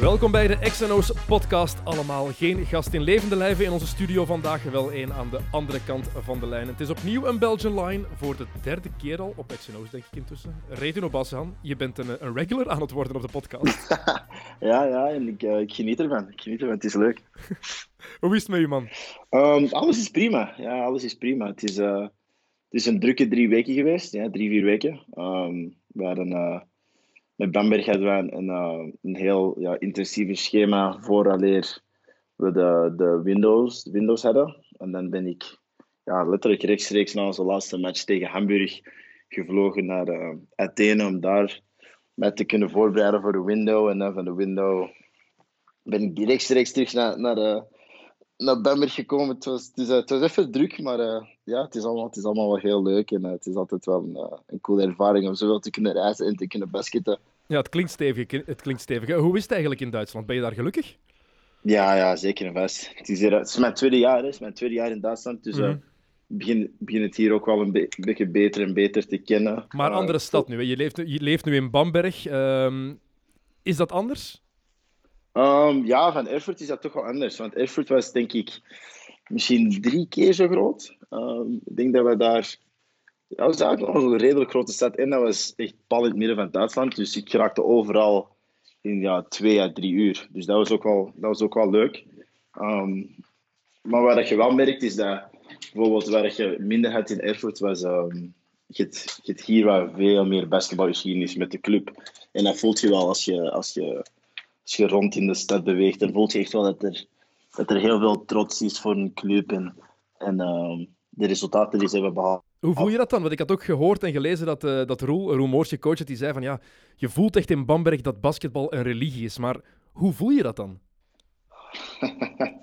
Welkom bij de XNO's podcast allemaal. Geen gast in levende lijven in onze studio vandaag, wel één aan de andere kant van de lijn. Het is opnieuw een Belgian line voor de derde keer al op XNO's, denk ik intussen. Retino Bassan, je bent een, een regular aan het worden op de podcast. Ja, ja, en ik, eh, ik geniet ervan. Ik geniet ervan, het is leuk. Hoe is het met je, man? Ehm, alles is prima. Ja, alles is prima. Het is, eh, het is een drukke drie weken geweest, ja, drie, vier weken. Ehm, we hadden, eh, met Bamberg hadden we een, een, eh, heel ja, intensief schema vooraleer we de, de Windows, Windows hadden. En dan ben ik ja, letterlijk rechtstreeks na onze laatste match tegen Hamburg gevlogen naar eh, Athene om daar mij te kunnen voorbereiden voor de window. En dan van de window ben ik rechtstreeks terug naar, naar, eh, naar Bamberg gekomen. Het was, het, is, eh, het was even druk, maar eh, ja, het is, allemaal, het is allemaal wel heel leuk. En eh, het is altijd wel een, een coole ervaring om zowel te kunnen reizen en te kunnen basketten. Ja, het klinkt stevig. Het klinkt stevig. Hoe is het eigenlijk in Duitsland? Ben je daar gelukkig? Ja, ja, zeker en vast. Het is, hier, het is mijn tweede jaar, hè. het is mijn tweede jaar in Duitsland. Dus eh, Mhm. begin, begin het hier ook wel een, be- beetje beter en beter te kennen. Maar andere stad nu. hè. Je leeft, je leeft nu in Bamberg. Ehm, is dat anders? Ehm, ja, van Erfurt is dat toch wel anders. Want Erfurt was denk ik misschien drie keer zo groot. Ehm, ik denk dat we daar... Dat was eigenlijk nog een redelijk grote stad. En dat was echt pal in het midden van Duitsland. Dus ik raakte overal in ja, twee à drie uur. Dus dat was ook wel, dat was ook wel leuk. Ehm, maar wat je wel merkt is dat... Bijvoorbeeld waar je minder had in Erfurt was... je hebt hier wel veel meer basketbalgeschiedenis met de club. En dat voelt je wel als je... Als je als je rond in de stad beweegt, dan voelt je echt wel dat er, dat er heel veel trots is voor een club en, en ehm, de resultaten die ze hebben behaald. Hoe voel je dat dan? Want ik had ook gehoord en gelezen dat, eh dat Roel, Roel Moors, je coach, die zei van ja, je voelt echt in Bamberg dat basketbal een religie is. Maar hoe voel je dat dan?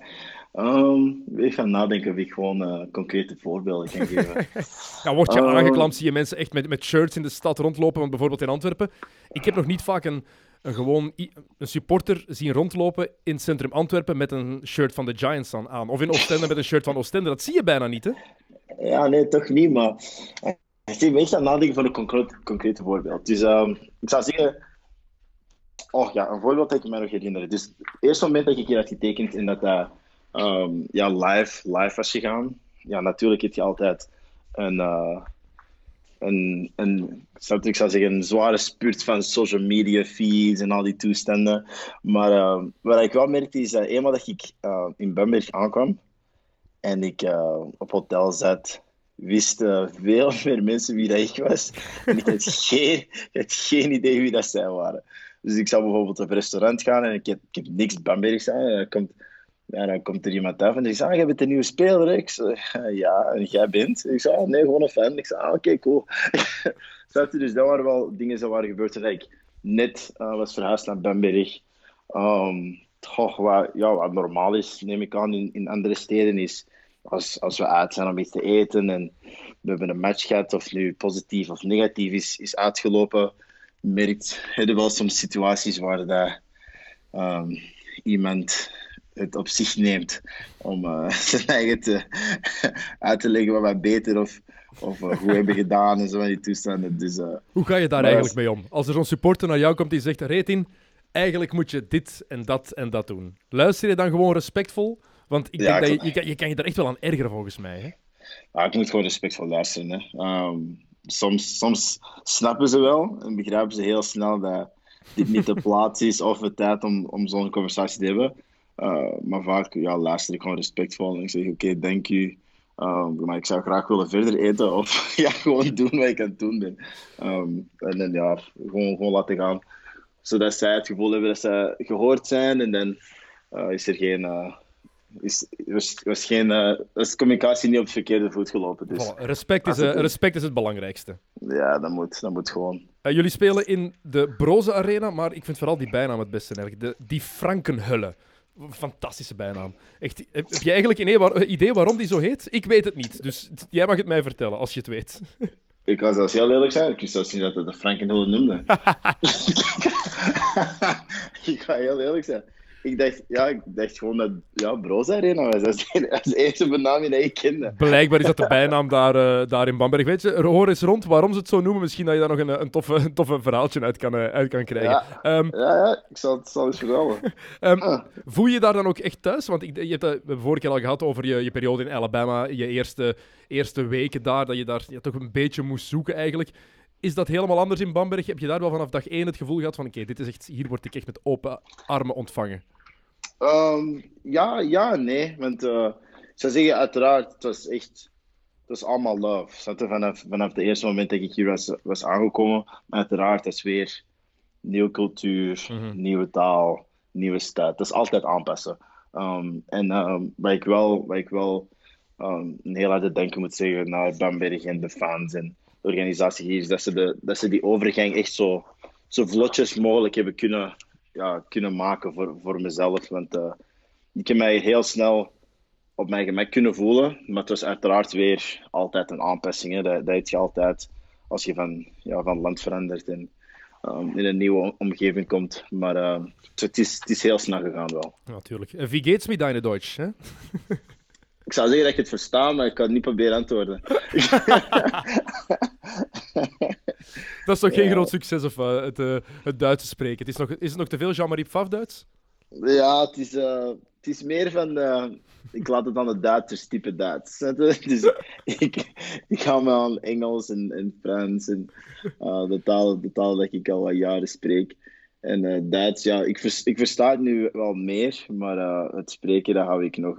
Ehm, ik ga nadenken of ik gewoon eh, concrete voorbeelden kan geven. Ja, word je Oh. aangeklampt, zie je mensen echt met, met shirts in de stad rondlopen. Want bijvoorbeeld in Antwerpen, ik heb nog niet vaak een, een gewoon een supporter zien rondlopen in het centrum Antwerpen met een shirt van de Giants aan. Of in Oostende met een shirt van Oostende. Dat zie je bijna niet, hè? ja, nee, toch niet, maar ik aan het nadenken van een concreet, concrete voorbeeld. Dus ehm, ik zou zeggen, oh ja, een voorbeeld dat ik me nog herinner. Dus het eerste moment dat ik hier had getekend en dat dat ehm, ja, live, live was gegaan, ja, natuurlijk heb je altijd een, eh, een, een, ik zeggen, een zware spurt van social media feeds en al die toestanden. Maar ehm, wat ik wel merkte is dat eenmaal dat ik eh, in Bamberg aankwam en ik eh, op hotel zat, wisten veel meer mensen wie dat ik was. En ik had geen, ik had geen idee wie dat zij waren. Dus ik zou bijvoorbeeld op een restaurant gaan en ik heb, ik heb niks Bambergs aan. En komt, ja, dan komt er iemand af en die zegt, ah, jij bent een nieuwe speler. hè?" Ik zeg, ja, en jij bent? Ik zei, ah, nee, gewoon een fan. Ik zei, ah, oké, cool. Dus dat waren wel dingen die waren gebeurd ik net eh, was verhuisd naar Bamberg. Ehm, toch, wat, ja, wat normaal is, neem ik aan, in, in andere steden is als, als we uit zijn om iets te eten en we hebben een match gehad, of nu positief of negatief is, is uitgelopen, merkt je wel soms situaties waar dat, ehm, iemand het op zich neemt om eh, zijn eigen te, uit te leggen wat wij beter of, of eh, hoe hebben gedaan en zo van die toestanden. Dus, eh, Hoe ga je daar eigenlijk als- mee om? Als er zo'n supporter naar jou komt die zegt, Retin, eigenlijk moet je dit en dat en dat doen. Luister je dan gewoon respectvol? Want ik Ja, denk dat je, je, kan, je kan je daar echt wel aan ergeren, volgens mij. Hè? Ja, ik moet gewoon respectvol luisteren. Hè. Ehm, soms, soms snappen ze wel en begrijpen ze heel snel dat dit niet de plaats is of de tijd om, om zo'n conversatie te hebben. Eh, maar vaak ja, luister ik gewoon respectvol en ik zeg: Oké, dank u. Maar ik zou graag willen verder eten of ja, gewoon doen wat ik aan het doen ben. Ehm, en dan ja, gewoon, gewoon laten gaan. Zodat zij het gevoel hebben dat ze gehoord zijn en dan eh, is er geen. eh, is, was, was geen, was communicatie niet op het verkeerde voet gelopen. Dus Voilà, respect, is, het respect is het belangrijkste. ja, dat moet, dat moet gewoon. Jullie spelen in de Broze Arena, maar ik vind vooral die bijnaam het beste. Eigenlijk. De, die Frankenhulle. Fantastische bijnaam. Echt, heb je eigenlijk een idee, waar- idee waarom die zo heet? Ik weet het niet, dus jij mag het mij vertellen als je het weet. Ik was zelfs heel eerlijk zijn, ik wist zelfs niet dat het de Frankenhulde noemde. ik ga heel eerlijk zijn. Ik dacht, ja, ik dacht gewoon dat ja, Broos Arena was. Dat is de, dat is de eerste benaming die ik kende. Blijkbaar is dat de bijnaam daar, eh, daar in Bamberg. Weet je, hoor eens rond waarom ze het zo noemen. Misschien dat je daar nog een, een, toffe, een toffe verhaaltje uit kan, eh, uit kan krijgen. Ja. Ehm, Ja, ja, ik zal het zal eens vertellen. Ehm, Ah. Voel je je daar dan ook echt thuis? Want ik, je hebt het vorige keer al gehad over je, je periode in Alabama, je eerste, eerste weken daar, dat je daar ja, toch een beetje moest zoeken eigenlijk. Is dat helemaal anders in Bamberg? Heb je daar wel vanaf dag één het gevoel gehad van oké, dit is echt, hier word ik echt met open armen ontvangen? Ehm, ja, ja, nee. Want ik zou zeggen, uiteraard, het was echt. Het was allemaal love. Je? Vanaf, vanaf het eerste moment dat ik hier was, was aangekomen. Maar uiteraard, dat is weer nieuwe cultuur, Mhm. nieuwe taal, nieuwe stad. Dat is altijd aanpassen. Ehm, en ehm, wat ik wel, wat ik wel een heel harde denken moet zeggen naar Bamberg en de fans en de organisatie hier, is dat ze, de, dat ze die overgang echt zo, zo vlotjes mogelijk hebben kunnen, ja, kunnen maken voor, voor mezelf. Want eh, ik heb mij heel snel op mijn gemak kunnen voelen, maar het was uiteraard weer altijd een aanpassing. Hè. Dat, dat je altijd als je van, ja, van land verandert en ehm, in een nieuwe omgeving komt. Maar eh, het, is, het is heel snel gegaan wel. Natuurlijk. Uh, wie geht's mit deine Deutsch? Hè? Ik zou zeggen dat ik het versta, maar ik kan het niet proberen antwoorden. Dat is toch geen groot succes of uh, het, uh, het Duits spreken? Het is, nog, is het nog te veel Jean-Marie Pfaff Duits? Ja, het is, uh, het is meer van. Ik laat het aan de Duitsers type Duits. Dus ik, ik ga me aan Engels en, en Frans en uh, de talen de taal dat ik al wat jaren spreek. En uh, Duits, ja, ik, vers, ik versta het nu wel meer, maar het spreken dat hou ik nog.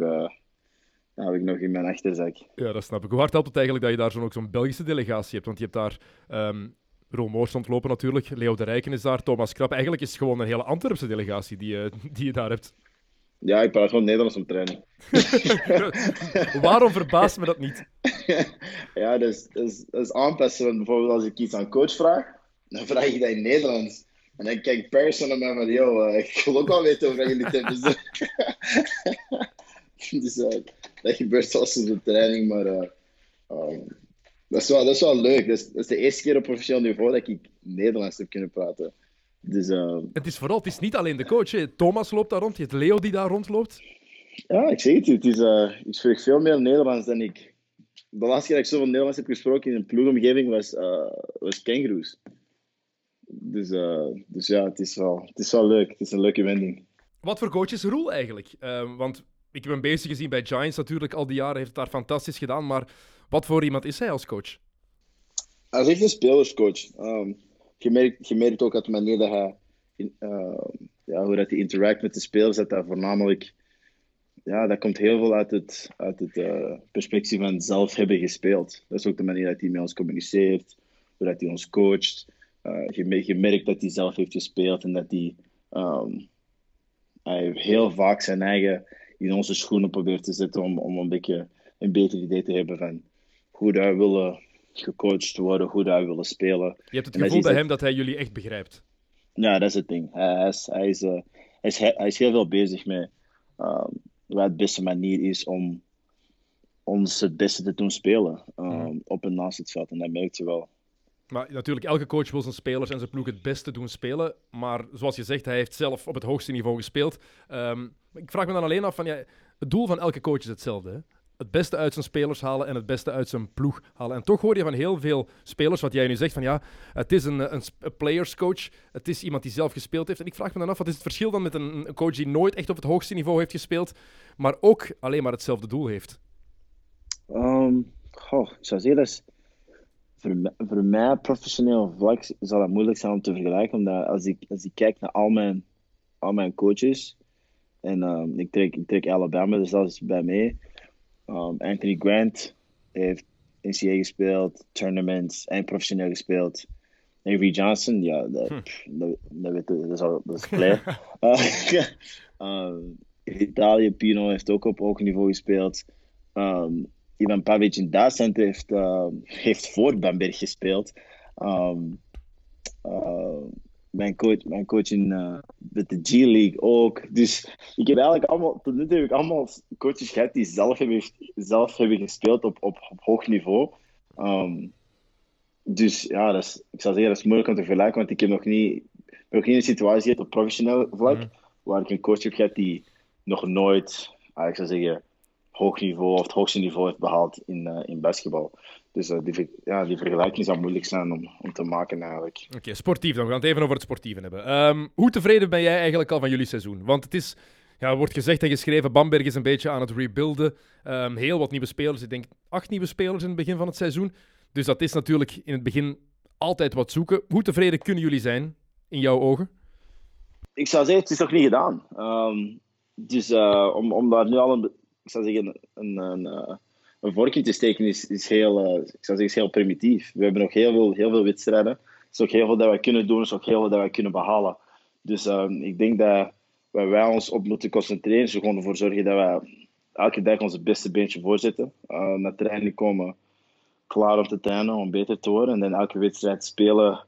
Dat ik nog in mijn achterzak. Ja, dat snap ik. Hoe hard helpt het eigenlijk dat je daar zo ook zo'n Belgische delegatie hebt? Want je hebt daar um, Roel Moors ontlopen natuurlijk, Leo de Rijken is daar, Thomas Krap. Eigenlijk is het gewoon een hele Antwerpse delegatie die, uh, die je daar hebt. Ja, ik praat gewoon Nederlands om trainen. Waarom verbaast me dat niet? ja, is, dat, is, aanpassen. Bijvoorbeeld als ik iets aan coach vraag, dan vraag ik dat in Nederlands. En dan kijkt Persson naar mij van, yo, uh, ik wil ook wel weten over jullie hebben. dus uh, dat gebeurt op de training, maar uh, um, dat, is wel, dat is wel leuk. Dat is, dat is de eerste keer op professioneel niveau dat ik Nederlands heb kunnen praten. Dus, uh, het is vooral, het is niet alleen de coach. Hè. Thomas loopt daar rond, je hebt Leo die daar rondloopt. Ja, ik zeg het. Het is, uh, ik spreek veel meer Nederlands dan ik. De laatste keer dat ik zoveel Nederlands heb gesproken in een ploegomgeving was, uh, was kangaroos. Dus, uh, dus ja, het is, wel, het is wel leuk. Het is een leuke wending. Wat voor coach is Roel eigenlijk? Uh, want ik heb hem bezig gezien bij Giants natuurlijk al die jaren, heeft het daar fantastisch gedaan. Maar wat voor iemand is hij als coach? Hij is echt een spelerscoach. Um, je, merkt, ook uit de manier dat hij, uh, ja, hoe dat hij interact met de spelers, dat hij voornamelijk, ja, dat komt heel veel uit het, uit het uh, perspectief van zelf hebben gespeeld. Dat is ook de manier dat hij met ons communiceert, hoe dat hij ons coacht. Uh, je, merkt dat hij zelf heeft gespeeld en dat hij, um, hij heel vaak zijn eigen in onze schoenen probeert te zetten om, om een beetje een beter idee te hebben van hoe wij willen gecoacht worden, hoe wij willen spelen. Je hebt het gevoel bij hem dat hij jullie echt begrijpt. Ja, dat is het ding. Hij is, hij is, uh, hij is, hij is heel veel bezig met uh, wat de beste manier is om ons het beste te doen spelen um, mm. op en naast het veld. En dat merkt je wel. Maar natuurlijk, elke coach wil zijn spelers en zijn ploeg het beste doen spelen. Maar zoals je zegt, hij heeft zelf op het hoogste niveau gespeeld. Um, ik vraag me dan alleen af van, ja, het doel van elke coach is hetzelfde. Hè? Het beste uit zijn spelers halen en het beste uit zijn ploeg halen. En toch hoor je van heel veel spelers, wat jij nu zegt, van ja, het is een, een, een playerscoach. Het is iemand die zelf gespeeld heeft. En ik vraag me dan af, wat is het verschil dan met een, coach die nooit echt op het hoogste niveau heeft gespeeld, maar ook alleen maar hetzelfde doel heeft? Um, goh, ik zou zeggen, voor, mij, professioneel vlak zal dat moeilijk zijn om te vergelijken. Omdat als ik, als ik kijk naar al mijn, al mijn coaches, en um, ik, trek, ik trek Alabama, dus dat is bij mij. Um, Anthony Grant heeft NCAA gespeeld, tournaments en professioneel gespeeld. Avery Johnson, ja, dat, hm. dat, dat, is, al, dat is uh, um, Italië, Pino heeft ook op hoog niveau gespeeld. Um, Ivan Pavic in Duitsland heeft, uh, heeft voor Bamberg gespeeld. Um, uh, mijn coach, mijn coach in uh, met de G-League ook. Dus ik heb eigenlijk allemaal, tot nu toe heb ik allemaal coaches gehad die zelf hebben, zelf hebben gespeeld op, op, op hoog niveau. Um, dus ja, dat is, ik zou zeggen, dat is moeilijk om te vergelijken, want ik heb nog niet, nog niet een situatie gehad op professioneel vlak, mm. waar ik een coach heb gehad die nog nooit, ah, ik zou zeggen, hoog niveau of het hoogste niveau heeft behaald in, uh, in basketbal. Dus uh, die, ja, die vergelijking zou moeilijk zijn om, om te maken eigenlijk. Oké, sportief dan. We gaan het even over het sportieve hebben. Um, hoe tevreden ben jij eigenlijk al van jullie seizoen? Want het is, ja, er wordt gezegd en geschreven, Bamberg is een beetje aan het rebuilden. Um, heel wat nieuwe spelers. Ik denk acht nieuwe spelers in het begin van het seizoen. Dus dat is natuurlijk in het begin altijd wat zoeken. Hoe tevreden kunnen jullie zijn, in jouw ogen? Ik zou zeggen, het is nog niet gedaan. Um, dus uh, om, om daar nu al een, ik zou zeggen, een, een, een, een vorkje te steken is, is, heel, uh, ik zou zeggen, heel primitief. We hebben nog heel veel, heel veel wedstrijden. Er is ook heel veel dat wij kunnen doen, er is ook heel veel dat wij kunnen behalen. Dus um, ik denk dat waar wij ons op moeten concentreren, gewoon ervoor zorgen dat wij elke dag onze beste beentje voorzetten. Uh, naar training komen klaar om te trainen, om beter te worden. En dan elke wedstrijd spelen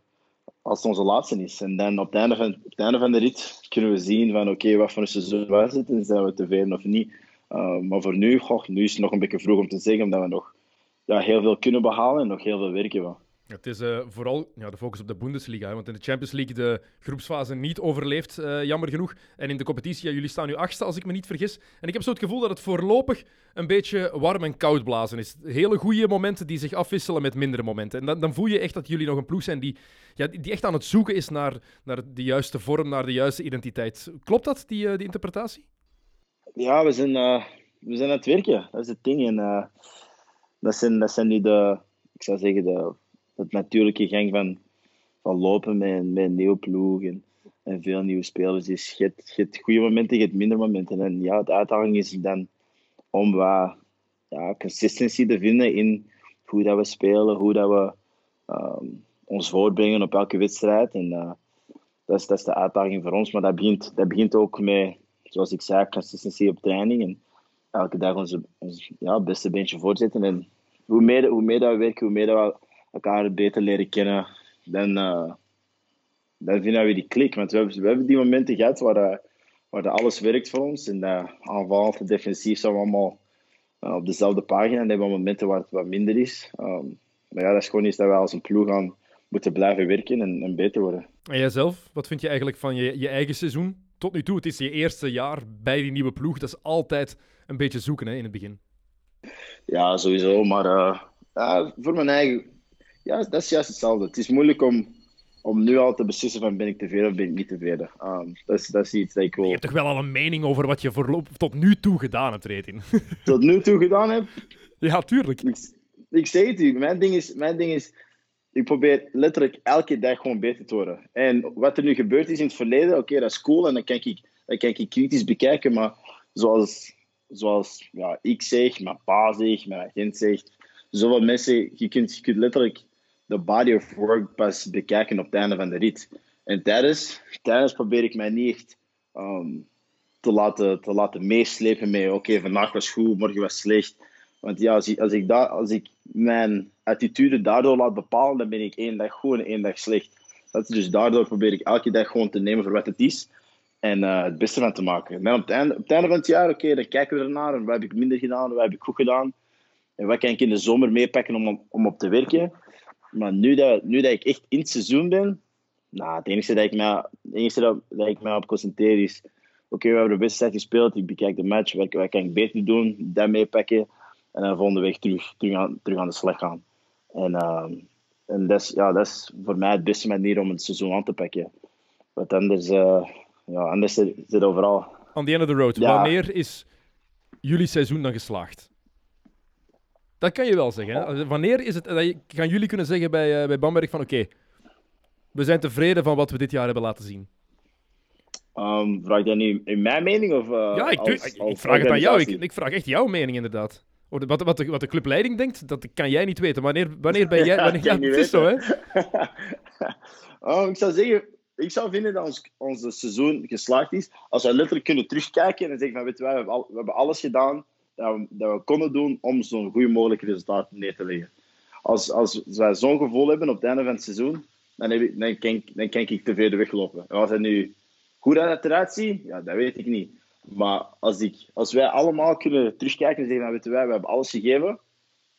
als het onze laatste is. En dan op het einde van, het einde van de rit kunnen we zien van oké, wat voor een seizoen wij zitten. Zijn we tevreden of niet. Uh, maar voor nu, goh, nu is het nog een beetje vroeg om te zeggen, omdat we nog ja, heel veel kunnen behalen en nog heel veel werken hebben. Het is uh, vooral ja, de focus op de Bundesliga. Hè, want in de Champions League de groepsfase niet overleeft, uh, jammer genoeg. En in de competitie, jullie staan nu achtste, als ik me niet vergis. En ik heb zo het gevoel dat het voorlopig een beetje warm en koud blazen is. Hele goede momenten die zich afwisselen met mindere momenten. En dan, dan voel je echt dat jullie nog een ploeg zijn die, ja, die echt aan het zoeken is naar, naar de juiste vorm, naar de juiste identiteit. Klopt dat, die, die interpretatie? Ja, we zijn, we zijn aan het werken. Dat is het ding. En dat, zijn, dat zijn nu de, ik zou zeggen, de het natuurlijke gang van, van lopen met, met een nieuwe ploeg en, en veel nieuwe spelers. Dus je hebt, je hebt goede momenten, je hebt minder momenten. En ja, de uitdaging is dan om wat ja, consistency te vinden in hoe dat we spelen, hoe dat we um, ons voorbrengen op elke wedstrijd. En uh, dat, is, dat is de uitdaging voor ons. Maar dat begint, dat begint ook met, zoals ik zei, consistency op training. En elke dag onze, ja, beste beentje voorzetten. En hoe meer, hoe meer dat we werken, hoe meer dat we elkaar beter leren kennen, dan, uh, dan vinden we die klik. Want we hebben, we hebben die momenten gehad waar, uh, waar alles werkt voor ons. En uh, aanvallend en defensief zijn we allemaal op dezelfde pagina. En hebben we momenten waar het wat minder is. Um, maar ja, dat is gewoon iets dat we als een ploeg aan moeten blijven werken en, en beter worden. En jijzelf, wat vind je eigenlijk van je, je eigen seizoen? Tot nu toe, het is je eerste jaar bij die nieuwe ploeg. Dat is altijd een beetje zoeken hè, in het begin. Ja, sowieso. Maar uh, voor mijn eigen ja, dat is juist hetzelfde. Het is moeilijk om, om nu al te beslissen van ben ik tevreden of ben ik niet tevreden. Um, dat, is, dat is iets dat ik wil... Je hebt toch wel al een mening over wat je voorlop, tot nu toe gedaan hebt, Retin? tot nu toe gedaan heb? Ja, tuurlijk. Ik, ik zeg het u. Mijn ding is... Mijn ding is ik probeer letterlijk elke dag gewoon beter te worden. En wat er nu gebeurd is in het verleden, oké, dat is cool en dan kan ik, dan kan ik kritisch bekijken, maar zoals, zoals ja, ik zeg, mijn pa zegt, mijn agent zegt, zoveel mensen, je kunt, je kunt letterlijk de body of work pas bekijken op het einde van de rit. En tijdens, tijdens probeer ik mij niet echt um, te, laten, te laten meeslepen met oké, vandaag was goed, morgen was slecht. Want ja, als ik, als, ik als ik mijn attitude daardoor laat bepalen, dan ben ik één dag goed en één dag slecht. Dat is dus daardoor probeer ik elke dag gewoon te nemen voor wat het is. En uh, het beste van te maken. En op het einde, op het einde van het jaar, oké, dan kijken we ernaar. En wat heb ik minder gedaan, wat heb ik goed gedaan. En wat kan ik in de zomer meepakken om, om op te werken. Maar nu dat, nu dat ik echt in het seizoen ben, nou, het enige dat ik me, het enige dat, dat op concentreer is: oké, we hebben de wedstrijd gespeeld, ik bekijk de match, wat, wat kan ik beter doen, dat meepakken en dan volgende week terug, terug, aan, terug aan de slag gaan. En, uh, en dat, is, ja, dat is voor mij het beste manier om het seizoen aan te pakken. Want anders, uh, ja, anders zit, zit overal. On the end of the road, ja. wanneer is jullie seizoen dan geslaagd? Dat kan je wel zeggen. Hè? Wanneer is het, dat gaan jullie kunnen zeggen bij, uh, bij Bamberg van oké, we zijn tevreden van wat we dit jaar hebben laten zien? Um, vraag je nu in mijn mening? Of, uh, ja, ik, als, ik, ik vraag het aan jou. Ik, ik, vraag echt jouw mening inderdaad. Wat, wat, de, wat de clubleiding denkt, dat kan jij niet weten. Wanneer, wanneer ben jij... Wanneer, ja, het is zo, hè? um, ik zou zeggen, ik zou vinden dat ons, ons seizoen geslaagd is als we letterlijk kunnen terugkijken en zeggen van, weet je, we hebben, al, we hebben alles gedaan dat we, dat we konden doen om zo'n goed mogelijk resultaat neer te leggen. Als, als wij zo'n gevoel hebben op het einde van het seizoen, dan, heb ik, dan, kan, ik, dan kan ik te ver weglopen. En als hij nu hoe dat het eruit ziet, ja, dat weet ik niet. Maar als, ik, als wij allemaal kunnen terugkijken en zeggen, nou, weten wij, we hebben alles gegeven,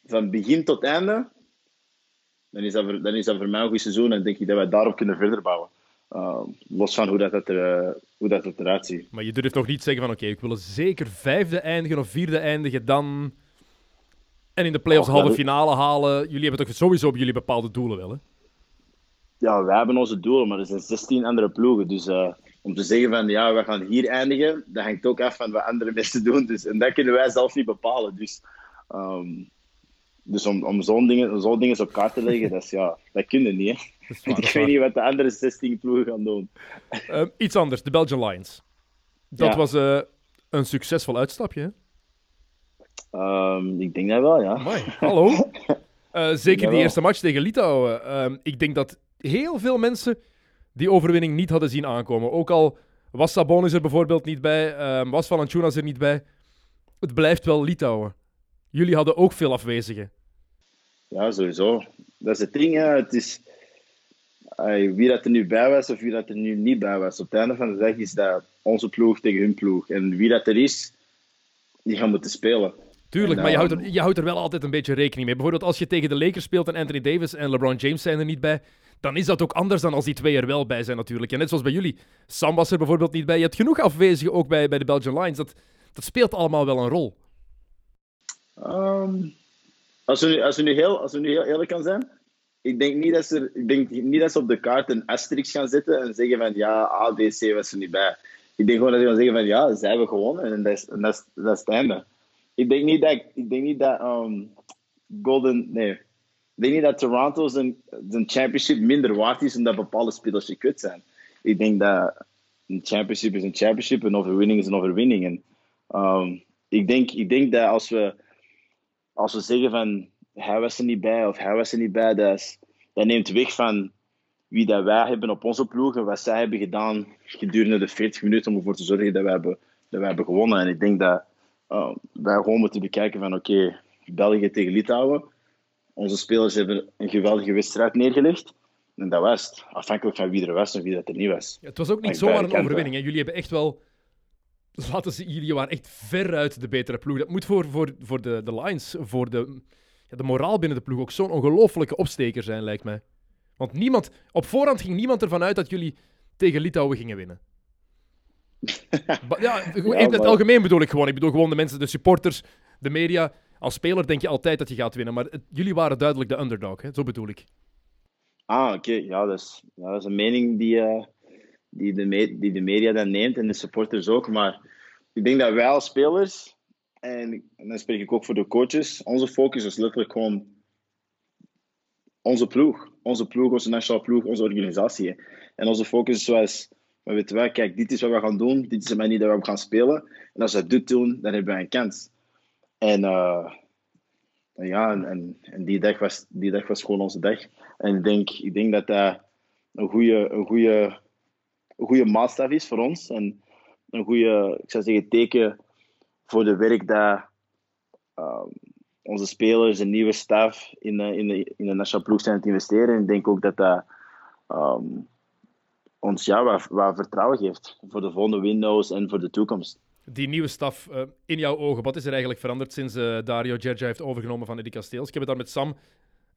van begin tot einde, dan is dat voor, dan is dat voor mij een goed seizoen en denk ik dat wij daarop kunnen verder bouwen. Uh, los van hoe dat, het er, hoe dat het eruit ziet. Maar je durft nog niet zeggen van oké, ik wil zeker vijfde eindigen of vierde eindigen dan... En in de playoffs halve finale halen. Jullie hebben toch sowieso op jullie bepaalde doelen wel, hè? Ja, wij hebben onze doelen, maar er zijn 16 andere ploegen. Dus uh, om te zeggen van ja, we gaan hier eindigen, dat hangt ook af van wat andere mensen doen. Dus, en dat kunnen wij zelf niet bepalen. Dus, um, dus om, om zo'n dingen, zo'n dingen op kaart te leggen, dat, is, ja, dat kunnen niet. Hè? Waar, ik weet niet wat de andere 16 ploegen gaan doen. Uh, iets anders, de Belgian Lions. Dat Ja. was uh, een succesvol uitstapje, hè? Um, ik denk dat wel, ja. Amai, hallo. Uh, zeker die eerste match tegen Litouwen. Uh, ik denk dat heel veel mensen die overwinning niet hadden zien aankomen. Ook al was Sabonis er bijvoorbeeld niet bij, uh, was Valanciunas er niet bij. Het blijft wel Litouwen. Jullie hadden ook veel afwezigen. Ja, sowieso. Dat is het ding, hè. Het is... Ay, wie dat er nu bij was of wie dat er nu niet bij was. Op het einde van de dag is dat onze ploeg tegen hun ploeg. En wie dat er is, die gaan moeten spelen. Tuurlijk, En, maar je houdt, ehm, er, je houdt er wel altijd een beetje rekening mee. Bijvoorbeeld als je tegen de Lakers speelt en Anthony Davis en LeBron James zijn er niet bij, dan is dat ook anders dan als die twee er wel bij zijn natuurlijk. En net zoals bij jullie. Sam was er bijvoorbeeld niet bij. Je hebt genoeg afwezigen ook bij, bij de Belgian Lions. Dat, dat speelt allemaal wel een rol. Ehm, als, we als, we nu heel, als we nu heel eerlijk kan zijn, ik denk, niet dat ze, ik denk niet dat ze op de kaart een asterisk gaan zetten en zeggen van ja, A, was er niet bij. Ik denk gewoon dat ze gaan zeggen van ja, zij hebben gewonnen en dat is, dat dat het einde. Ik denk niet dat, ik denk niet dat ehm, Golden, nee, denk niet dat Toronto zijn, championship minder waard is omdat bepaalde spelers gekut zijn. Ik denk dat een championship is een championship, een overwinning is een overwinning. Ehm, ik, denk, ik denk dat als we, als we zeggen van hij was er niet bij of hij was er niet bij, dat, neemt weg van wie dat wij hebben op onze ploeg en wat zij hebben gedaan gedurende de 40 minuten om ervoor te zorgen dat wij hebben, dat wij hebben gewonnen. En ik denk dat uh, wij gewoon moeten bekijken van oké, België tegen Litouwen. Onze spelers hebben een geweldige wedstrijd neergelegd. En dat was het. Afhankelijk van wie er was en wie dat er niet was. Ja, het was ook niet zomaar een overwinning. Hè. Jullie hebben echt wel... Laten ze, jullie waren echt veruit de betere ploeg. Dat moet voor, voor, voor de, de Lions, voor de, ja, de moraal binnen de ploeg ook zo'n ongelofelijke opsteker zijn, lijkt mij. Want niemand, op voorhand ging niemand ervan uit dat jullie tegen Litouwen gingen winnen. Ja, in het algemeen bedoel ik gewoon. Ik bedoel gewoon de mensen, de supporters, de media. Als speler denk je altijd dat je gaat winnen. Maar jullie waren duidelijk de underdog, hè? zo bedoel ik. Ah, oké. Ja, dat ja, dat is een mening die, eh, die, de die de media dan neemt en de supporters ook. Maar ik denk dat wij als spelers, en, en dan spreek ik ook voor de coaches, onze focus is letterlijk gewoon onze ploeg. Onze ploeg, onze nationale ploeg, onze organisatie. En onze focus zoals, we weten wij, kijk, dit is wat we gaan doen, dit is de manier dat we gaan spelen. En als we dit doen, dan hebben wij een kans. En eh, ja, en, en, die, dag was, die dag was gewoon onze dag. En ik denk, ik denk dat dat een goede, een goede, een goede maatstaf is voor ons. En een goede, ik zou zeggen, teken voor de werk dat ehm, onze spelers en nieuwe staf in de, in, de, in de nationale ploeg zijn het investeren. En ik denk ook dat dat ehm, ons ja, wat, wat vertrouwen geeft voor de volgende windows en voor de toekomst. Die nieuwe staf, eh, in jouw ogen, wat is er eigenlijk veranderd sinds eh, Dario Gergia heeft overgenomen van Eddie Casteels? Ik heb het daar met Sam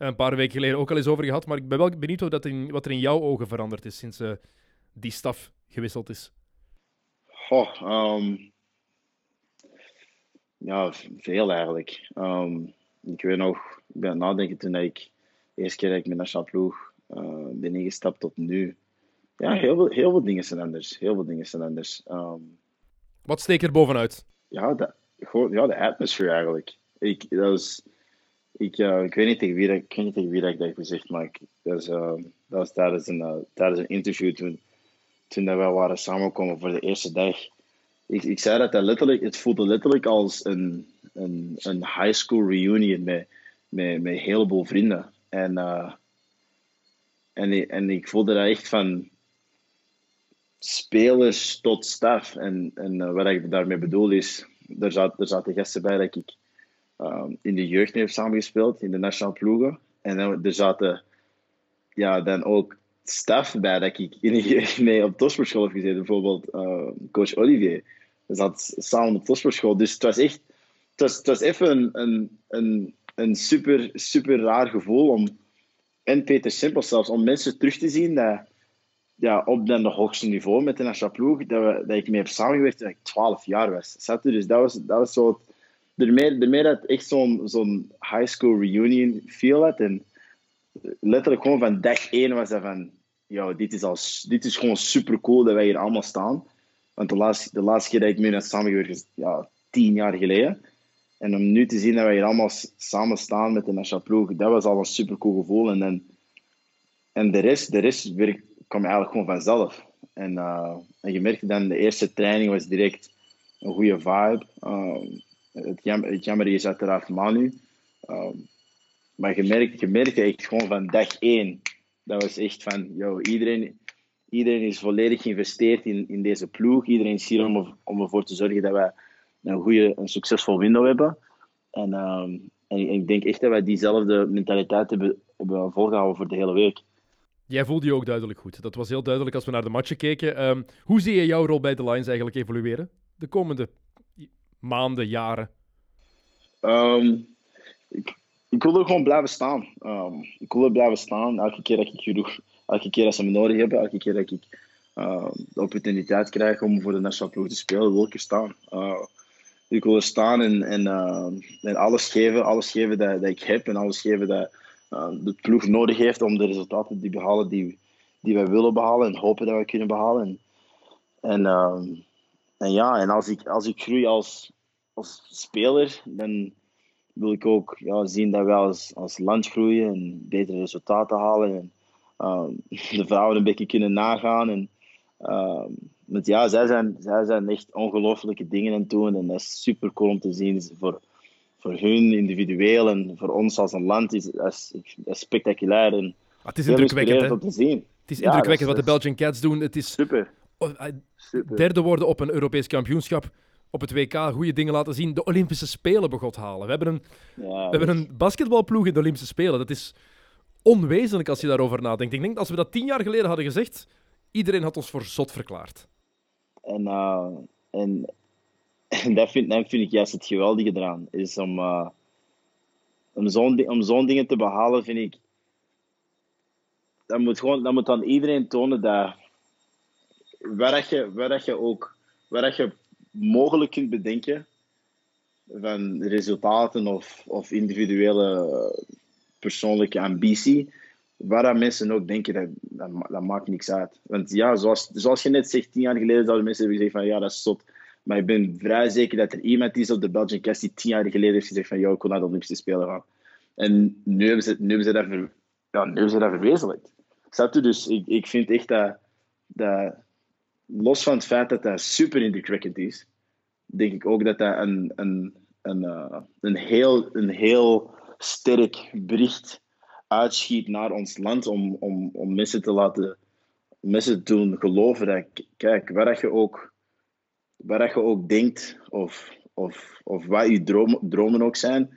een paar weken geleden ook al eens over gehad, maar ik ben wel benieuwd hoe dat in, wat er in jouw ogen veranderd is sinds eh, die staf gewisseld is. Goh, ehm, ja, veel eigenlijk. Ehm, ik weet nog, ik ben nadenken toen ik de eerste keer dat ik met nationale ploeg eh, ben ingestapt tot nu. Ja, heel veel, heel veel dingen zijn anders. Heel veel dingen zijn anders. Ehm, Wat steekt er bovenuit? ja, de, gewoon, ja, de atmosfeer eigenlijk. Ik, dat was, ik, ik weet niet tegen wie, dat, ik niet tegen wie dat ik dat heb gezegd, maar ik, dat, was, eh, dat was tijdens een, eh, tijdens een interview toen, toen dat we waren samengekomen voor de eerste dag. Ik, ik zei dat, dat letterlijk, het voelde letterlijk als een, een, een high school reunion met, met, met een heleboel vrienden. En, eh, en, en ik voelde dat echt van spelers tot staf. En, en eh, wat ik daarmee bedoel is, er, zat, er zaten gasten bij dat ik ehm, in de jeugd mee heb samengespeeld, in de nationale ploegen. En dan, er zaten ja, dan ook staf bij dat ik in, mee op topsportschool heb gezeten. Bijvoorbeeld uh, coach Olivier. Zaten samen op topsportschool. Dus het was echt... Het was, het was even een, een, een, een super, super raar gevoel om... En Peter Simpel zelfs, om mensen terug te zien dat ja, op dan de hoogste niveau met de nationale ploeg, dat, we, dat ik mee heb samengewerkt toen ik 12 jaar was. Zat Dus dat was, dat was zo... Daarmee, dat echt zo'n zo'n high school reunion feel had. En letterlijk gewoon van dag één was dat van... Yo, dit, is al, dit is gewoon super cool dat wij hier allemaal staan. Want de laatste, de laatste keer dat ik mee heb samengewerkt is ja, tien jaar geleden. En om nu te zien dat wij hier allemaal samen staan met de nationale ploeg, dat was al een super cool gevoel. En, en de rest, de rest werkt kwam eigenlijk gewoon vanzelf. En, uh, en je merkte dan, de eerste training was direct een goede vibe. Um, het, jam, het jammer is uiteraard Manu. Um, maar je merkte, je merkte echt gewoon van dag één, dat was echt van, yo, iedereen, iedereen is volledig geïnvesteerd in, in deze ploeg. Iedereen is hier om, om ervoor te zorgen dat wij een goede, een succesvol window hebben. En, um, en ik denk echt dat wij diezelfde mentaliteit hebben, hebben volgehouden voor de hele week. Jij voelde je ook duidelijk goed. Dat was heel duidelijk als we naar de matchen keken. Um, hoe zie je jouw rol bij de Lions eigenlijk evolueren de komende maanden, jaren? Um, ik, ik, wil er gewoon blijven staan. Um, ik wil er blijven staan elke keer dat ik genoeg, elke keer dat ze me nodig hebben, elke keer dat ik de opportuniteit krijg om voor de nationale ploeg te spelen, wil ik er staan. Uh, ik wil er staan en, en, en alles geven, alles geven dat, dat ik heb en alles geven dat uh, de ploeg nodig heeft om de resultaten te behalen die, die wij willen behalen en hopen dat we kunnen behalen. En, en, uh, en ja, en als ik, als ik groei als, als speler, dan wil ik ook ja, zien dat wij als, als land groeien en betere resultaten halen. En uh, de vrouwen een beetje kunnen nagaan. En, want ja, zij zijn, zij zijn echt ongelooflijke dingen aan het doen. En dat is super cool om te zien voor, voor hun individueel en voor ons als een land is, is, is spectaculair. En het is indrukwekkend om te zien. Het is indrukwekkend wat de Belgian Cats doen. Het is super. super. derde worden op een Europees kampioenschap. Op het WK goede dingen laten zien. De Olympische Spelen begot halen. We hebben een, ja, we hebben een basketbalploeg in de Olympische Spelen. Dat is onwezenlijk als je daarover nadenkt. Ik denk als we dat tien jaar geleden hadden gezegd, iedereen had ons voor zot verklaard. En, uh, en en dat vind, dat vind ik juist het geweldige eraan. Is om, uh, om zo'n om zo'n dingen te behalen, vind ik. Dat moet, gewoon, dat moet dan iedereen tonen dat. Waar, je, waar, je ook. Waar je mogelijk kunt bedenken. van resultaten of, of individuele persoonlijke ambitie. Waar dat mensen ook denken, dat, dat, dat, maakt niks uit. Want ja, zoals, zoals je net zegt, tien jaar geleden zouden mensen hebben gezegd van ja, dat is zot. Maar ik ben vrij zeker dat er iemand is op de Belgian Cast die tien jaar geleden heeft gezegd van jou, ik wil naar de Olympische Spelen gaan. En nu hebben ze, nu hebben ze, dat, ver, ja, nu hebben ze dat verwezenlijkt. Snap je? Dus ik, ik vind echt dat, dat, los van het feit dat dat super indrukwekkend is, denk ik ook dat dat een, een, een, uh, een, heel, een heel sterk bericht uitschiet naar ons land om, om, om mensen te laten mensen doen geloven dat, kijk, waar je ook waar je ook denkt, of, of, of wat je dromen, dromen ook zijn,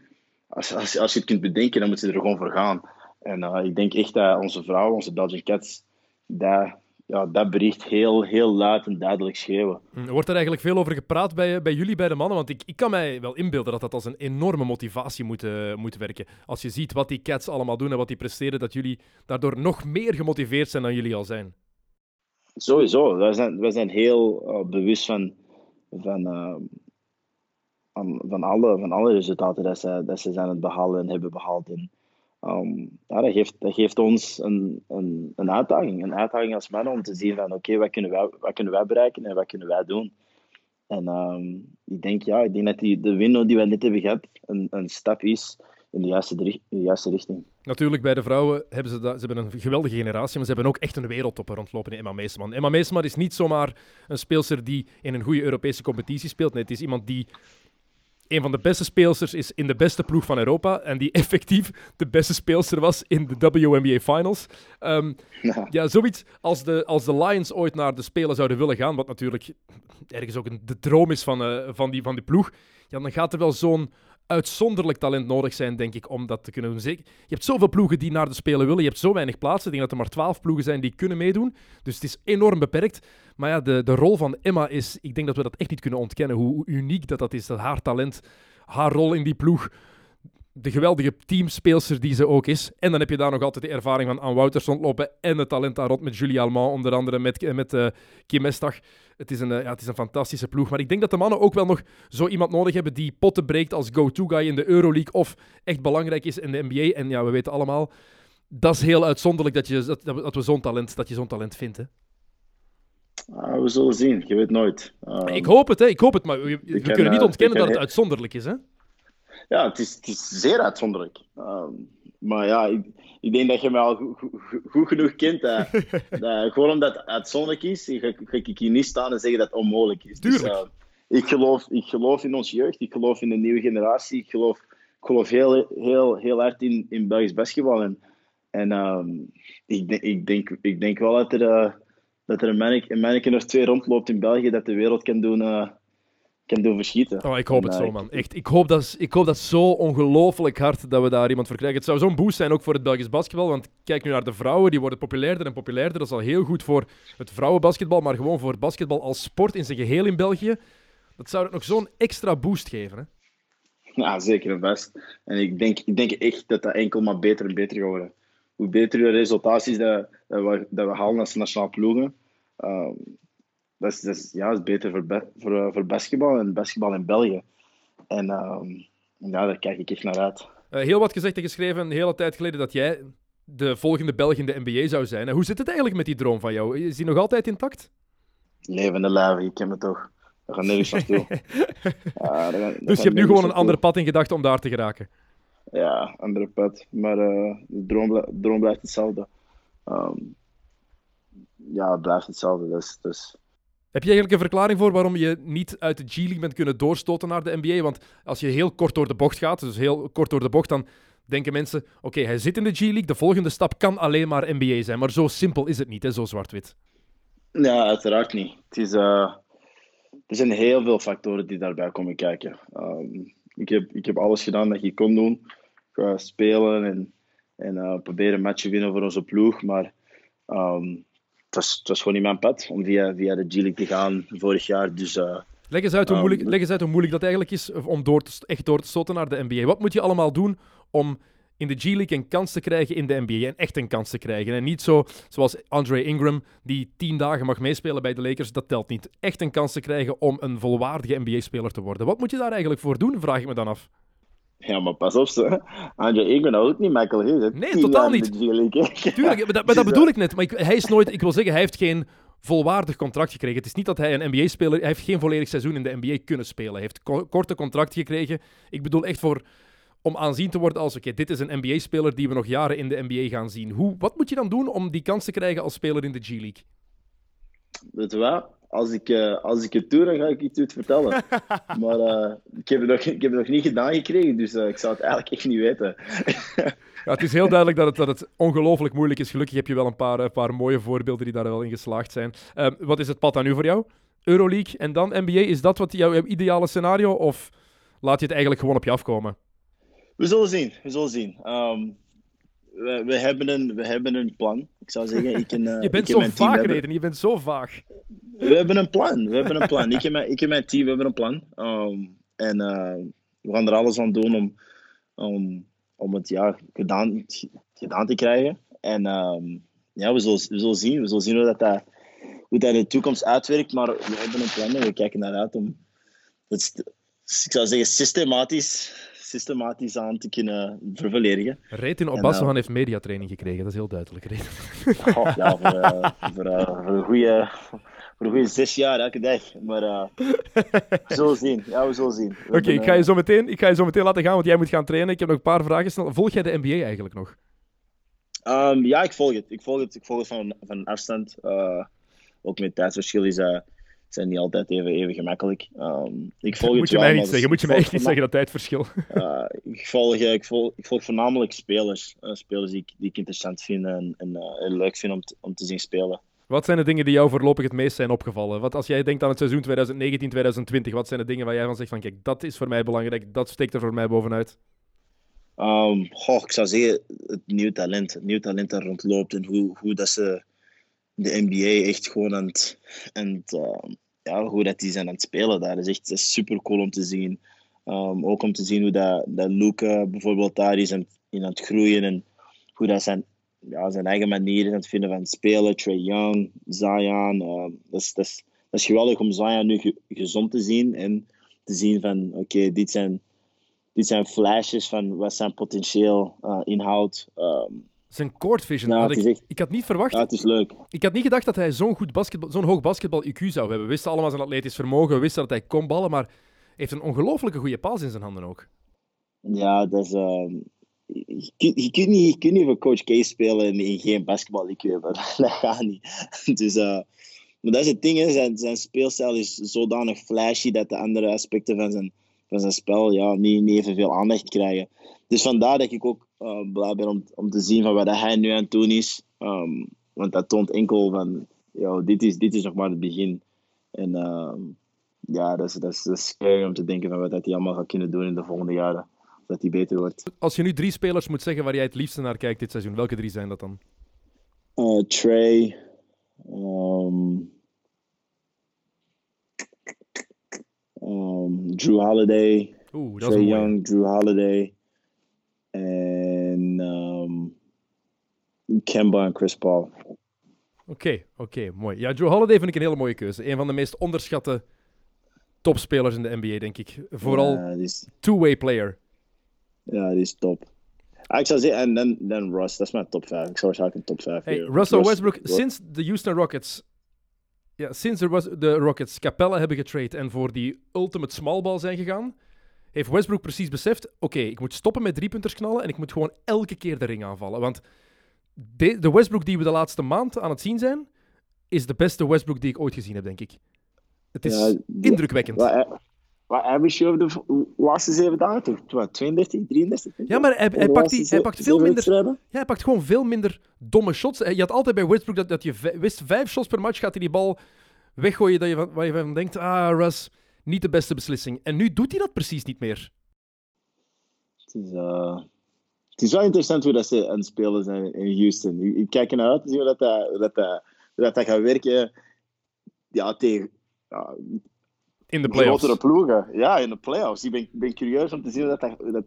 als, als, als je het kunt bedenken, dan moet je er gewoon voor gaan. En uh, ik denk echt dat onze vrouwen, onze Belgian Cats, dat, ja, dat bericht heel, heel luid en duidelijk schreeuwen. Hm, wordt er eigenlijk veel over gepraat bij, bij jullie, bij de mannen? Want ik, ik kan mij wel inbeelden dat dat als een enorme motivatie moet, uh, moet werken. Als je ziet wat die Cats allemaal doen en wat die presteren, dat jullie daardoor nog meer gemotiveerd zijn dan jullie al zijn. Sowieso. Wij zijn, wij zijn heel uh, bewust van van, uh, van, alle, van alle resultaten dat ze, dat ze zijn het behalen en hebben behaald. En, um, ja, dat, geeft, dat geeft ons een, een, een uitdaging. Een uitdaging als mannen om te zien van oké, wat, kunnen wij, wat kunnen wij bereiken en wat kunnen wij doen. En um, ik denk, ja, ik denk dat die, de window die we net hebben gehad een, een stap is in de juiste, de juiste richting. Natuurlijk, bij de vrouwen hebben ze, dat, ze hebben een geweldige generatie, maar ze hebben ook echt een wereldtopper rondlopen in Emma Meesman. Emma Meesman is niet zomaar een speelster die in een goede Europese competitie speelt. Nee, het is iemand die een van de beste speelsters is in de beste ploeg van Europa en die effectief de beste speelster was in de WNBA Finals. Um, ja. ja. zoiets als de, als de Lions ooit naar de Spelen zouden willen gaan, wat natuurlijk ergens ook een, de droom is van, uh, van, die, van die ploeg, ja, dan gaat er wel zo'n uitzonderlijk talent nodig zijn, denk ik, om dat te kunnen doen. Je hebt zoveel ploegen die naar de Spelen willen. Je hebt zo weinig plaatsen. Ik denk dat er maar twaalf ploegen zijn die kunnen meedoen. Dus het is enorm beperkt. Maar ja, de, de rol van Emma is... Ik denk dat we dat echt niet kunnen ontkennen. Hoe, hoe uniek dat, dat is. Dat haar talent, haar rol in die ploeg de geweldige teamspeelster die ze ook is. En dan heb je daar nog altijd de ervaring van Anne Wouters rondlopen en het talent daar rond met Julie Alman, onder andere met, met uh, Kim Mestag. Het is, een, uh, ja, het is een fantastische ploeg. Maar ik denk dat de mannen ook wel nog zo iemand nodig hebben die potten breekt als go-to-guy in de Euroleague of echt belangrijk is in de NBA. En ja, we weten allemaal, dat is heel uitzonderlijk dat, je, dat, dat we zo'n talent, dat je zo'n talent vindt. Hè? Uh, we zullen zien, je weet nooit. ik hoop het, hè. ik hoop het, maar we, we kunnen niet ontkennen dat het uitzonderlijk is. Hè? Ja, het is, het is zeer uitzonderlijk. Um, maar ja, ik, ik, denk dat je mij al goed, genoeg kent. Dat, dat, gewoon omdat het uitzonderlijk is, ga, ga ik hier niet staan en zeggen dat het onmogelijk is. Dus, uh, ik, geloof, ik geloof in onze jeugd, ik geloof in de nieuwe generatie, ik geloof, ik geloof heel, heel, heel hard in, in Belgisch basketbal. En, en um, ik, denk, ik, denk, ik denk wel dat er, uh, dat er een manneke, een manneke of twee rondloopt in België dat de wereld kan doen uh, kan doen verschieten. Oh, ik hoop het zo, man. Echt, ik hoop dat, ik hoop dat zo ongelooflijk hard dat we daar iemand voor krijgen. Het zou zo'n boost zijn ook voor het Belgisch basketbal. Want kijk nu naar de vrouwen, die worden populairder en populairder. Dat is al heel goed voor het vrouwenbasketbal, maar gewoon voor basketbal als sport in zijn geheel in België. Dat zou het nog zo'n extra boost geven, hè? Ja, zeker en best. En ik denk, ik denk echt dat dat enkel maar beter en beter gaat worden. Hoe beter de resultaten dat, dat, we, dat we halen als nationaal ploegen, um, dat is, dat is, ja, is beter voor, voor, eh, voor basketbal en basketbal in België. En um, ja, daar kijk ik echt naar uit. Uh, heel wat gezegd en geschreven een hele tijd geleden dat jij de volgende Belg in de NBA zou zijn. Hoe zit het eigenlijk met die droom van jou? Is die nog altijd intact? Levende lijve, ik ken me toch. We gaan nergens ja, gaan, dus je hebt nu gewoon een ander pad in gedachten om daar te geraken? Ja, andere pad. Maar uh, de droom, droom blijft hetzelfde. Um, ja, het blijft hetzelfde. Dus, dus heb je eigenlijk een verklaring voor waarom je niet uit de G-League bent kunnen doorstoten naar de NBA? Want als je heel kort door de bocht gaat, dus heel kort door de bocht, dan denken mensen: oké, hij zit in de G-League, de volgende stap kan alleen maar NBA zijn. Maar zo simpel is het niet, hè, zo zwart-wit. Ja, uiteraard niet. Het is, uh, er zijn heel veel factoren die daarbij komen kijken. Um, ik, heb, ik heb alles gedaan dat je kon doen. Spelen en, en uh, proberen matchen winnen voor onze ploeg. Maar um, het was, was gewoon niet mijn pad om via, via de G-League te gaan vorig jaar. Dus, uh, leg, eens uit hoe moeilijk, um, leg eens uit hoe moeilijk dat eigenlijk is om door te, echt door te stoten naar de NBA. Wat moet je allemaal doen om in de G-League een kans te krijgen in de NBA en echt een kans te krijgen. En niet zo zoals Andre Ingram, die tien dagen mag meespelen bij de Lakers, dat telt niet. Echt een kans te krijgen om een volwaardige NBA-speler te worden. Wat moet je daar eigenlijk voor doen, vraag ik me dan af. Ja, maar pas op, ze. Andre Ingram ook niet makkelijk. Hè. Nee, totaal niet. Tuurlijk, maar dat, maar dat bedoel ik net. Maar ik, hij is nooit, ik wil zeggen, hij heeft geen volwaardig contract gekregen. Het is niet dat hij een NBA-speler... Hij heeft geen volledig seizoen in de NBA kunnen spelen. Hij heeft ko korte contract gekregen. Ik bedoel echt voor... Om aanzien te worden als, oké, dit is een NBA-speler die we nog jaren in de NBA gaan zien. Hoe, wat moet je dan doen om die kans te krijgen als speler in de G-League? Weet je wat? Als ik, uh, als ik het doe, dan ga ik iets vertellen. maar uh, ik, heb het nog, ik heb het nog niet gedaan gekregen, dus uh, ik zou het eigenlijk echt niet weten. ja, het is heel duidelijk dat het, dat het ongelooflijk moeilijk is. Gelukkig heb je wel een paar, een paar mooie voorbeelden die daar wel in geslaagd zijn. Ehm, wat is het pad dan nu voor jou? Euroleague en dan NBA, is dat wat jouw ideale scenario? Of laat je het eigenlijk gewoon op je afkomen? We zullen zien, we zullen zien. Um, we, we, hebben een, we hebben een plan. Ik zou zeggen, ik en, uh, je bent zo vaag, Reden. Je bent zo vaag. We hebben een plan. We hebben een plan. ik, en mijn, ik en mijn team we hebben een plan. Um, en uh, we gaan er alles aan doen om, om, om het ja, gedaan, gedaan te krijgen. En um, ja, we zullen, we zullen zien. We zullen zien hoe dat, dat, hoe dat in de toekomst uitwerkt. Maar we hebben een plan en we kijken naar uit om het, ik zou zeggen, systematisch systematisch aan te kunnen vervolledigen. Retin Obassohan uh, heeft mediatraining gekregen, dat is heel duidelijk. Oh, ja, voor, uh, voor, uh, voor, een goede, voor een goede zes jaar elke dag. Maar we zullen zien. Ja, we zullen zien. Oké, okay, ik, ga je zo meteen, ik ga je zo meteen laten gaan, want jij moet gaan trainen. Ik heb nog een paar vragen snel. Volg jij de NBA eigenlijk nog? Um, ja, ik volg het. Ik volg het, ik volg het van, van afstand. ook met tijdsverschil is dat zijn niet altijd even, even gemakkelijk. Um, ik volg moet je mij niet zeggen, moet je mij echt niet zeggen dat tijdverschil. Uh, ik, volg, ik, volg, ik volg voornamelijk spelers. Uh, spelers die ik, die ik interessant vind en, en uh, leuk vind om te, om te zien spelen. Wat zijn de dingen die jou voorlopig het meest zijn opgevallen? Wat als jij denkt aan het seizoen 2019-2020, wat zijn de dingen waar jij van zegt van kijk, dat is voor mij belangrijk, dat steekt er voor mij bovenuit? Um, goh, ik zou zeggen, het nieuw talent. Het nieuw talent dat rondloopt en hoe, hoe dat ze de NBA echt gewoon aan het, aan het, uh, ja, hoe dat die zijn aan het spelen daar. Dat is echt super cool om te zien. Um, ook om te zien hoe dat, dat Luca bijvoorbeeld daar is aan, in aan het groeien en hoe dat zijn, ja, zijn eigen manier is aan het vinden van spelen. Trey Young, Zion. Uh, dat, is, dat, is, geweldig om Zion nu ge, gezond te zien en te zien van oké, dit zijn dit zijn flashes van wat zijn potentieel uh, inhoudt. Um, zijn court vision. Ja, had ik, echt- ik had niet verwacht. ja, het is leuk. Ik had niet gedacht dat hij zo'n goed basketbal, zo'n hoog basketbal IQ zou hebben. We wisten allemaal zijn atletisch vermogen, we wisten dat hij kon ballen, maar hij heeft een ongelooflijke goede paas in zijn handen ook. Ja, dat is. ehm, je, kunt- je, kunt niet, je kunt niet voor Coach K spelen en, en geen basketbal IQ hebben. Dat gaat niet. Dus, eh, maar dat is het ding, hè. Zijn, zijn speelstijl is zodanig flashy dat de andere aspecten van zijn, van zijn spel ja, niet, niet evenveel aandacht krijgen. Dus vandaar dat ik ook eh, blij ben om, om te zien van wat hij nu aan doen is. Ehm, want dat toont enkel van, ja, dit, is, dit is nog maar het begin. En ehm, ja, dat is, dat, is, dat is scary om te denken van wat hij allemaal gaat kunnen doen in de volgende jaren. Dat hij beter wordt. Als je nu drie spelers moet zeggen waar jij het liefste naar kijkt dit seizoen, welke drie zijn dat dan? Uh, Trey. Um, um, Drew Holiday. Oeh, Trey. Young, Drew Holiday. En Kemba en Chris Paul. Oké, oké, mooi. Ja, Joe Holiday vind ik een hele mooie keuze. Een van de meest onderschatte topspelers in de NBA, denk ik. Vooral Ja, is, two-way player. ja, die is top. Ah, ik zou zeggen, en dan, dan Russ, dat is mijn top 5. Ik zou waarschijnlijk een top 5 Hey, Russell Westbrook, sinds de Houston Rockets, ja, sinds de, Rus- de Rockets Capella hebben getrade en voor die ultimate small ball zijn gegaan, heeft Westbrook precies beseft, oké, ik moet stoppen met driepunters knallen en ik moet gewoon elke keer de ring aanvallen. Want de, de Westbrook die we de laatste maand aan het zien zijn, is de beste Westbrook die ik ooit gezien heb, denk ik. Het is Ja, indrukwekkend. Wat, wat average over de laatste zeven dagen? Toch? Wat, 32, 33? Ja, maar hij, hij, pakt, die, hij pakt veel minder... Ja, hij pakt gewoon veel minder domme shots. Je had altijd bij Westbrook dat, dat je wist, vijf shots per match gaat hij die bal weggooien dat je van, waar je van denkt, ah, Russ, niet de beste beslissing. En nu doet hij dat precies niet meer. Het is, eh, het is wel interessant hoe dat ze aan het spelen zijn in Houston. Ik, kijk er naar uit te zien hoe dat, dat, hoe dat, dat, hoe dat, dat gaat werken ja, tegen ja, In de playoffs. grotere ploegen. Ja, in de playoffs. Ik ben, ben curieus om te zien hoe dat, dat,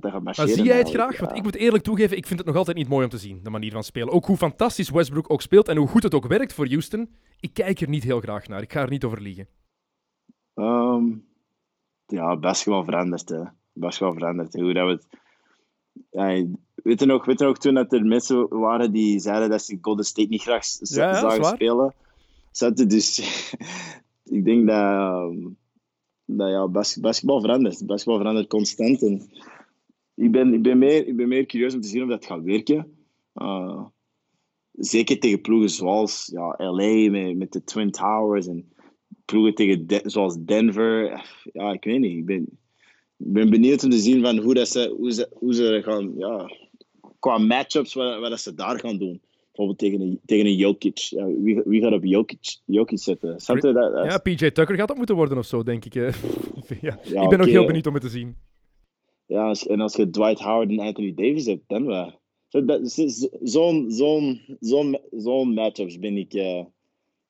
dat, gaat Maar zie jij het graag? Want ik moet eerlijk toegeven, ik vind het nog altijd niet mooi om te zien, de manier van spelen. Ook hoe fantastisch Westbrook ook speelt en hoe goed het ook werkt voor Houston. Ik kijk er niet heel graag naar. Ik ga er niet over liegen. Ehm, ja, basketbal verandert. Hè. Basketbal verandert. Hoe dat we het... Ja, weet, je nog, weet je nog toen dat er mensen waren die zeiden dat ze Golden State niet graag Ja, zagen spelen? Zaten dus... ik denk dat, dat ja, bas- basketbal verandert. Basketbal verandert constant. En ik, ben, ik, ben meer, ik ben meer curieus om te zien of dat gaat werken. Eh, zeker tegen ploegen zoals ja, LA met, met de Twin Towers en ploegen tegen De- zoals Denver. Ja, ik weet niet. Ik ben, ben benieuwd om te zien van hoe, dat ze, hoe, ze, hoe ze gaan, ja, qua matchups, wat, wat dat ze daar gaan doen. Bijvoorbeeld tegen een, tegen een Jokic. Ja, wie, wie gaat op Jokic, Jokic zetten? Dat? dat Ja, PJ Tucker gaat dat moeten worden of zo, denk ik. eh. ja. Ja, ik ben nog oké. heel benieuwd om het te zien. Ja, en als je Dwight Howard en Anthony Davis hebt, dan wel. Zo- Zo'n zo'n zo'n zo'n matchups ben ik. eh,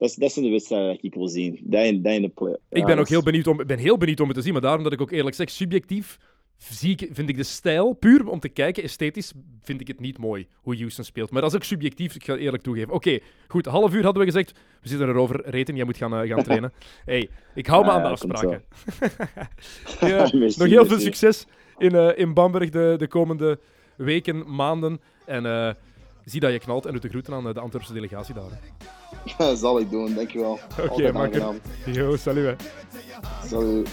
dat, is- dat zijn de wedstrijden die ik wil zien. Dat in, dat in de play. Ik ben ook heel benieuwd om, ben heel benieuwd om het te zien, maar daarom dat ik ook eerlijk zeg, subjectief zie ik, vind ik de stijl, puur om te kijken, esthetisch, vind ik het niet mooi hoe Houston speelt. Maar dat is ook subjectief, ik ga eerlijk toegeven. Oké, goed, half uur hadden we gezegd, we zitten erover. Reten, jij moet gaan, eh, gaan trainen. hey, ik hou me aan de komt afspraken. Ja, Merci, nog heel veel succes in, eh, in Bamberg de, de komende weken, maanden. En eh, zie dat je knalt en doe de groeten aan de Antwerpse delegatie daar. Dat zal ik doen, dankjewel. Oké, makker. aangenaam. Yo, salut. hè. Salut.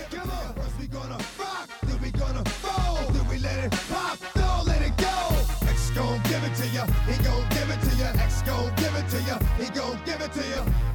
Gon' give it to he gon' give it to. X gon' give it to he gon' give it to.